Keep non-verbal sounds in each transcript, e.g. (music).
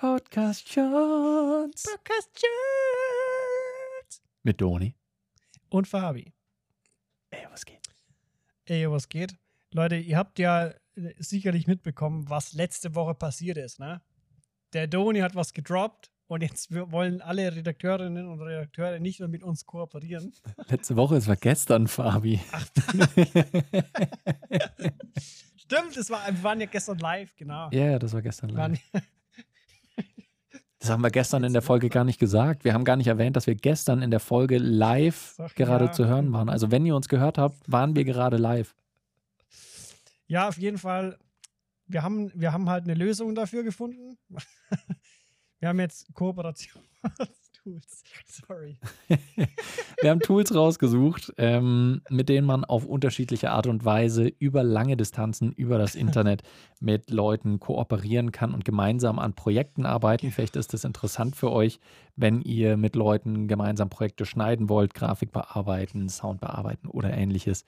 Podcast Shorts. Podcast Shorts. Mit Doni. Und Fabi. Ey, was geht? Ey, was geht? Leute, ihr habt ja äh, sicherlich mitbekommen, was letzte Woche passiert ist, ne? Der Doni hat was gedroppt und jetzt wollen alle Redakteurinnen und Redakteure nicht mehr mit uns kooperieren. (laughs) Letzte Woche, es war gestern, Fabi. Ach, (laughs) Stimmt, es war, wir waren ja gestern live, genau. Ja, yeah, das war gestern live. Das haben wir gestern in der Folge gar nicht gesagt. Wir haben gar nicht erwähnt, dass wir gestern in der Folge live Sag, gerade ja. zu hören waren. Also wenn ihr uns gehört habt, waren wir gerade live. Ja, auf jeden Fall. Wir haben, wir haben halt eine Lösung dafür gefunden. (laughs) Wir haben jetzt Kooperation. Tools. (laughs) Sorry. Wir haben Tools rausgesucht, ähm, mit denen man auf unterschiedliche Art und Weise über lange Distanzen über das Internet mit Leuten kooperieren kann und gemeinsam an Projekten arbeiten. Vielleicht ist das interessant für euch, wenn ihr mit Leuten gemeinsam Projekte schneiden wollt, Grafik bearbeiten, Sound bearbeiten oder ähnliches.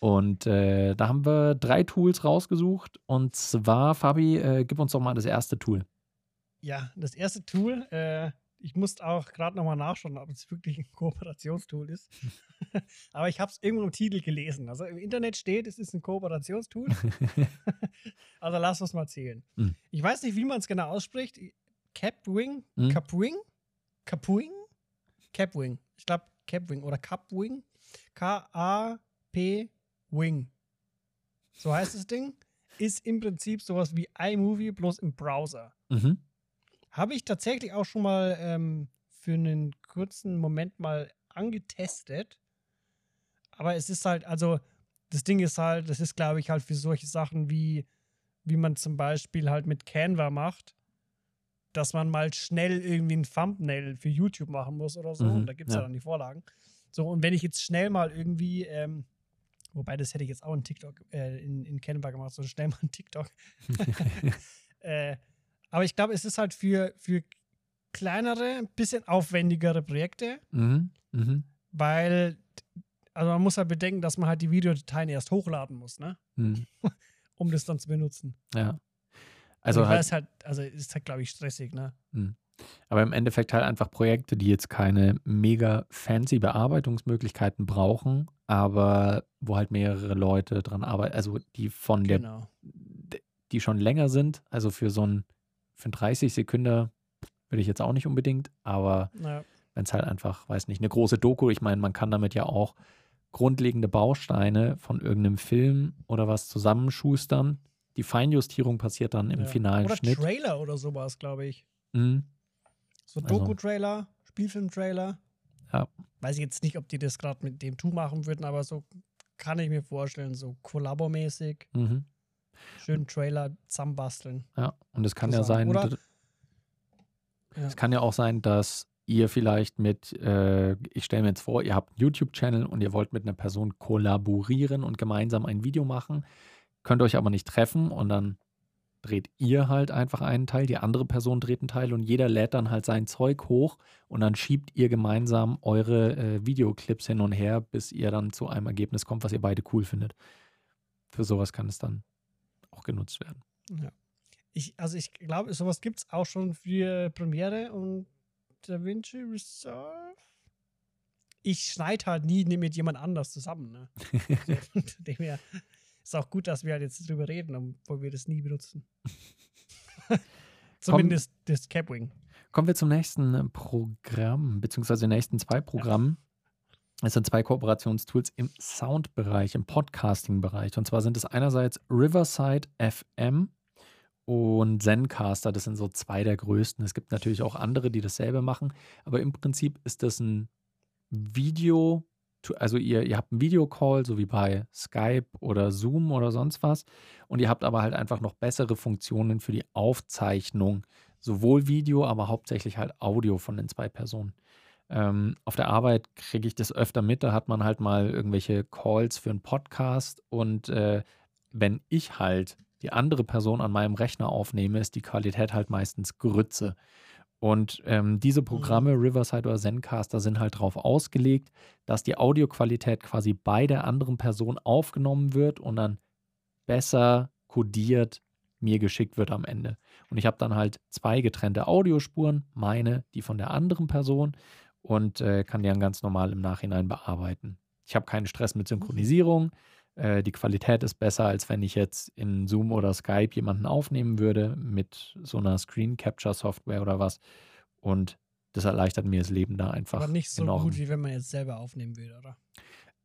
Und äh, da haben wir drei Tools rausgesucht. Und zwar, Fabi, äh, gib uns doch mal das erste Tool. Ja, das erste Tool, äh, ich musste auch gerade nochmal nachschauen, ob es wirklich ein Kooperationstool ist. (laughs) Aber ich habe es irgendwo im Titel gelesen. Also im Internet steht, es ist ein Kooperationstool. (laughs) also lass uns mal zählen. Mhm. Ich weiß nicht, wie man es genau ausspricht. Capwing? Mhm. Capwing? Capwing? Capwing. Ich glaube Capwing oder Capwing. K-A-P Wing. So heißt das Ding. Ist im Prinzip sowas wie iMovie bloß im Browser. Mhm. Habe ich tatsächlich auch schon mal ähm, für einen kurzen Moment mal angetestet. Aber es ist halt, also das Ding ist halt, das ist, glaube ich, halt für solche Sachen wie, wie man zum Beispiel halt mit Canva macht, dass man mal schnell irgendwie ein Thumbnail für YouTube machen muss oder so. Mhm, und da gibt es ja. ja. dann die Vorlagen. So, und wenn ich jetzt schnell mal irgendwie, ähm, wobei das hätte ich jetzt auch in TikTok, äh, in, in Canva gemacht, so schnell mal ein TikTok. (laughs) (laughs) äh, aber ich glaube, es ist halt für, für kleinere, ein bisschen aufwendigere Projekte, mhm. Mhm. weil, also man muss halt bedenken, dass man halt die Videodateien erst hochladen muss, ne? Mhm. (laughs) um das dann zu benutzen. Ja. Also, also halt, halt, also ist halt, glaube ich, stressig, ne? Mhm. Aber im Endeffekt halt einfach Projekte, die jetzt keine mega fancy Bearbeitungsmöglichkeiten brauchen, aber wo halt mehrere Leute dran arbeiten, also die von genau. der, die schon länger sind, also für so ein für 30 Sekunden würde ich jetzt auch nicht unbedingt, aber ja. wenn es halt einfach, weiß nicht, eine große Doku, ich meine, man kann damit ja auch grundlegende Bausteine von irgendeinem Film oder was zusammenschustern. Die Feinjustierung passiert dann im ja. finalen oder Schnitt. Oder Trailer oder sowas, glaube ich. Mhm. So also Doku-Trailer, also, Spielfilm-Trailer. Ja. Weiß ich jetzt nicht, ob die das gerade mit dem Tu machen würden, aber so kann ich mir vorstellen, so kollabormäßig. Mhm. Schön Trailer zusammenbasteln. Ja, und es kann zusammen. ja sein, Oder? es kann ja auch sein, dass ihr vielleicht mit, äh, ich stelle mir jetzt vor, ihr habt einen YouTube-Channel und ihr wollt mit einer Person kollaborieren und gemeinsam ein Video machen, könnt euch aber nicht treffen und dann dreht ihr halt einfach einen Teil, die andere Person dreht einen Teil und jeder lädt dann halt sein Zeug hoch und dann schiebt ihr gemeinsam eure äh, Videoclips hin und her, bis ihr dann zu einem Ergebnis kommt, was ihr beide cool findet. Für sowas kann es dann auch genutzt werden. Ja. Ich, also ich glaube, sowas gibt es auch schon für Premiere und DaVinci Resolve. Ich schneide halt nie mit jemand anders zusammen. Ne? (laughs) (laughs) dem her ist auch gut, dass wir halt jetzt drüber reden, obwohl wir das nie benutzen. (laughs) Zumindest Komm, das Capwing. Kommen wir zum nächsten Programm, beziehungsweise den nächsten zwei Programmen. Es sind zwei Kooperationstools im Soundbereich, im Podcasting-Bereich. Und zwar sind es einerseits Riverside FM und Zencaster. Das sind so zwei der größten. Es gibt natürlich auch andere, die dasselbe machen. Aber im Prinzip ist das ein Video, also ihr, ihr habt einen Videocall, so wie bei Skype oder Zoom oder sonst was. Und ihr habt aber halt einfach noch bessere Funktionen für die Aufzeichnung. Sowohl Video, aber hauptsächlich halt Audio von den zwei Personen. Ähm, auf der Arbeit kriege ich das öfter mit, da hat man halt mal irgendwelche Calls für einen Podcast und äh, wenn ich halt die andere Person an meinem Rechner aufnehme, ist die Qualität halt meistens Grütze. Und ähm, diese mhm. Programme, Riverside oder Zencaster, sind halt darauf ausgelegt, dass die Audioqualität quasi bei der anderen Person aufgenommen wird und dann besser kodiert mir geschickt wird am Ende. Und ich habe dann halt zwei getrennte Audiospuren, meine, die von der anderen Person und äh, kann die dann ganz normal im Nachhinein bearbeiten. Ich habe keinen Stress mit mhm. Synchronisierung. Äh, die Qualität ist besser, als wenn ich jetzt in Zoom oder Skype jemanden aufnehmen würde mit so einer Screen Capture Software oder was. Und das erleichtert mir das Leben da einfach. Aber nicht so enorm. gut, wie wenn man jetzt selber aufnehmen würde, oder?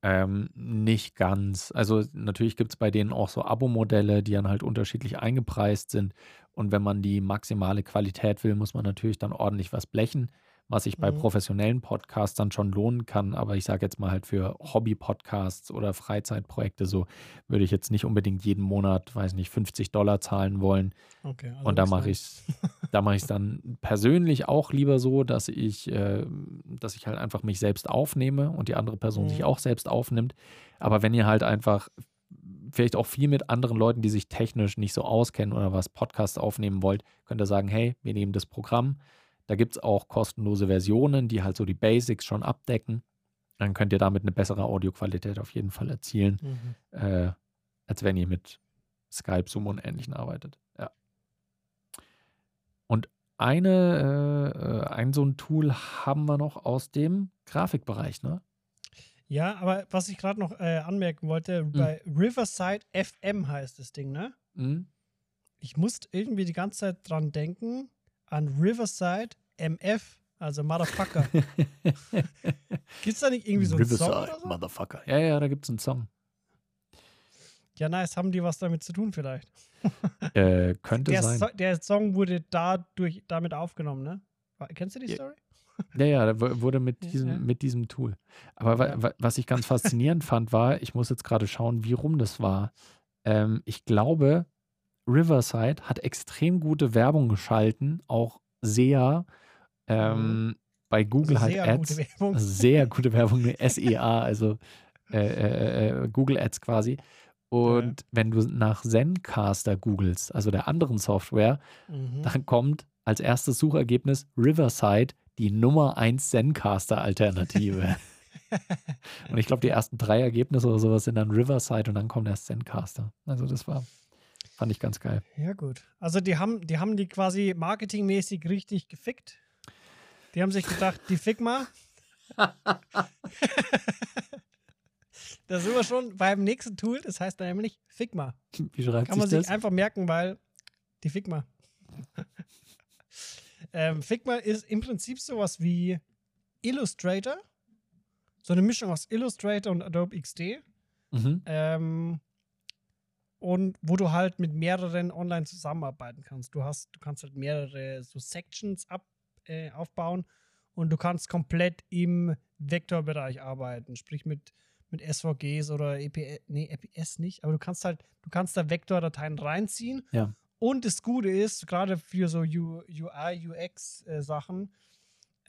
Ähm, nicht ganz. Also natürlich gibt es bei denen auch so Abo-Modelle, die dann halt unterschiedlich eingepreist sind. Und wenn man die maximale Qualität will, muss man natürlich dann ordentlich was blechen was sich bei mhm. professionellen Podcasts dann schon lohnen kann. Aber ich sage jetzt mal halt für Hobby-Podcasts oder Freizeitprojekte so, würde ich jetzt nicht unbedingt jeden Monat, weiß nicht, 50 Dollar zahlen wollen. Okay, also Und da mache ich es da mache ich dann persönlich auch lieber so, dass ich, äh, dass ich halt einfach mich selbst aufnehme und die andere Person mhm. sich auch selbst aufnimmt. Aber wenn ihr halt einfach vielleicht auch viel mit anderen Leuten, die sich technisch nicht so auskennen oder was Podcasts aufnehmen wollt, könnt ihr sagen, hey, wir nehmen das Programm da gibt es auch kostenlose Versionen, die halt so die Basics schon abdecken. Dann könnt ihr damit eine bessere Audioqualität auf jeden Fall erzielen, mhm. äh, als wenn ihr mit Skype, Zoom und Ähnlichen arbeitet. Ja. Und eine, äh, ein so ein Tool haben wir noch aus dem Grafikbereich, ne? Ja, aber was ich gerade noch äh, anmerken wollte, mhm. bei Riverside FM heißt das Ding, ne? Mhm. Ich musste irgendwie die ganze Zeit dran denken, an Riverside MF, also Motherfucker. (laughs) gibt es da nicht irgendwie so einen Song? Oder so? Motherfucker. Ja, ja, da gibt es einen Song. Ja, nice. Haben die was damit zu tun vielleicht? (laughs) Äh, könnte der sein. So der Song wurde dadurch, damit aufgenommen, ne? Kennst du die Story? (laughs) Ja, ja, der wurde mit diesem, ja. mit diesem Tool. Aber ja. was ich ganz faszinierend fand, war, ich muss jetzt gerade schauen, wie rum das war. Ähm, ich glaube, Riverside hat extrem gute Werbung geschalten, auch sehr ähm, mhm. bei Google also halt Ads. Gute sehr gute Werbung, SEA, (laughs) also äh, äh, äh, Google Ads quasi. Und ja. wenn du nach Zencaster googelst, also der anderen Software, mhm. dann kommt als erstes Suchergebnis Riverside die Nummer 1 Zencaster-Alternative. (laughs) und ich glaube, die ersten drei Ergebnisse oder sowas sind dann Riverside und dann kommt erst Zencaster. Also das war Fand ich ganz geil. Ja, gut. Also die haben, die haben die quasi marketingmäßig richtig gefickt. Die haben sich gedacht, die fick mal. (laughs) da sind wir schon beim nächsten Tool, das heißt nämlich Figma. (laughs) Wie schreibt Kann man sich, sich einfach merken, weil die Figma. (laughs) ähm, Figma ist im Prinzip sowas wie Illustrator. So eine Mischung aus Illustrator und Adobe XD. Mhm. Ähm, und wo du halt mit mehreren online zusammenarbeiten kannst. Du hast, du kannst halt mehrere so Sections ab, äh, aufbauen und du kannst komplett im Vektorbereich arbeiten, sprich mit, mit SVGs oder EPS, nee, EPS nicht, aber du kannst halt, du kannst da Vektordateien reinziehen. Ja. Und das Gute ist, gerade für so UI, UX-Sachen,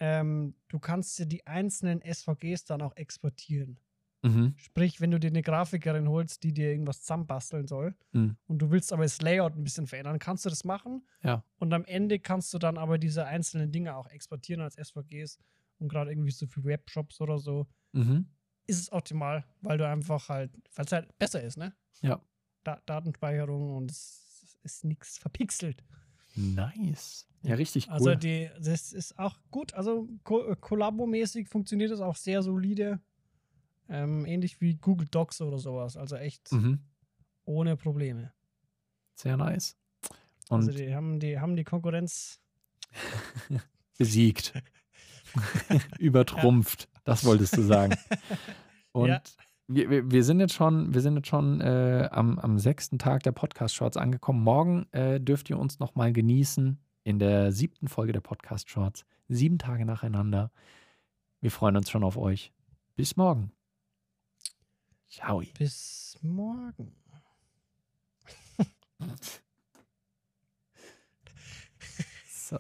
äh, ähm, du kannst dir die einzelnen SVGs dann auch exportieren. Mhm. Sprich, wenn du dir eine Grafikerin holst, die dir irgendwas zusammenbasteln soll mhm. und du willst aber das Layout ein bisschen verändern, kannst du das machen. Ja. Und am Ende kannst du dann aber diese einzelnen Dinge auch exportieren als SVGs und gerade irgendwie so für Webshops oder so. Mhm. Ist es optimal, weil du einfach halt, weil es halt besser ist, ne? Ja. Da Datenspeicherung und es ist nichts verpixelt. Nice. Ja, richtig also cool. Also die, das ist auch gut. Also Kollabo-mäßig funktioniert das auch sehr solide. Ähm, ähnlich wie Google Docs oder sowas. Also echt mhm. ohne Probleme. Sehr nice. Und also die haben die, haben die Konkurrenz (laughs) besiegt. (laughs) Übertrumpft. Ja. Das wolltest du sagen. (laughs) Und ja. wir, wir, sind jetzt schon, wir sind jetzt schon äh, am, am sechsten Tag der Podcast-Shorts angekommen. Morgen äh, dürft ihr uns nochmal genießen in der siebten Folge der Podcast-Shorts. Sieben Tage nacheinander. Wir freuen uns schon auf euch. Bis morgen. Ciao. Bis morgen. (laughs) so.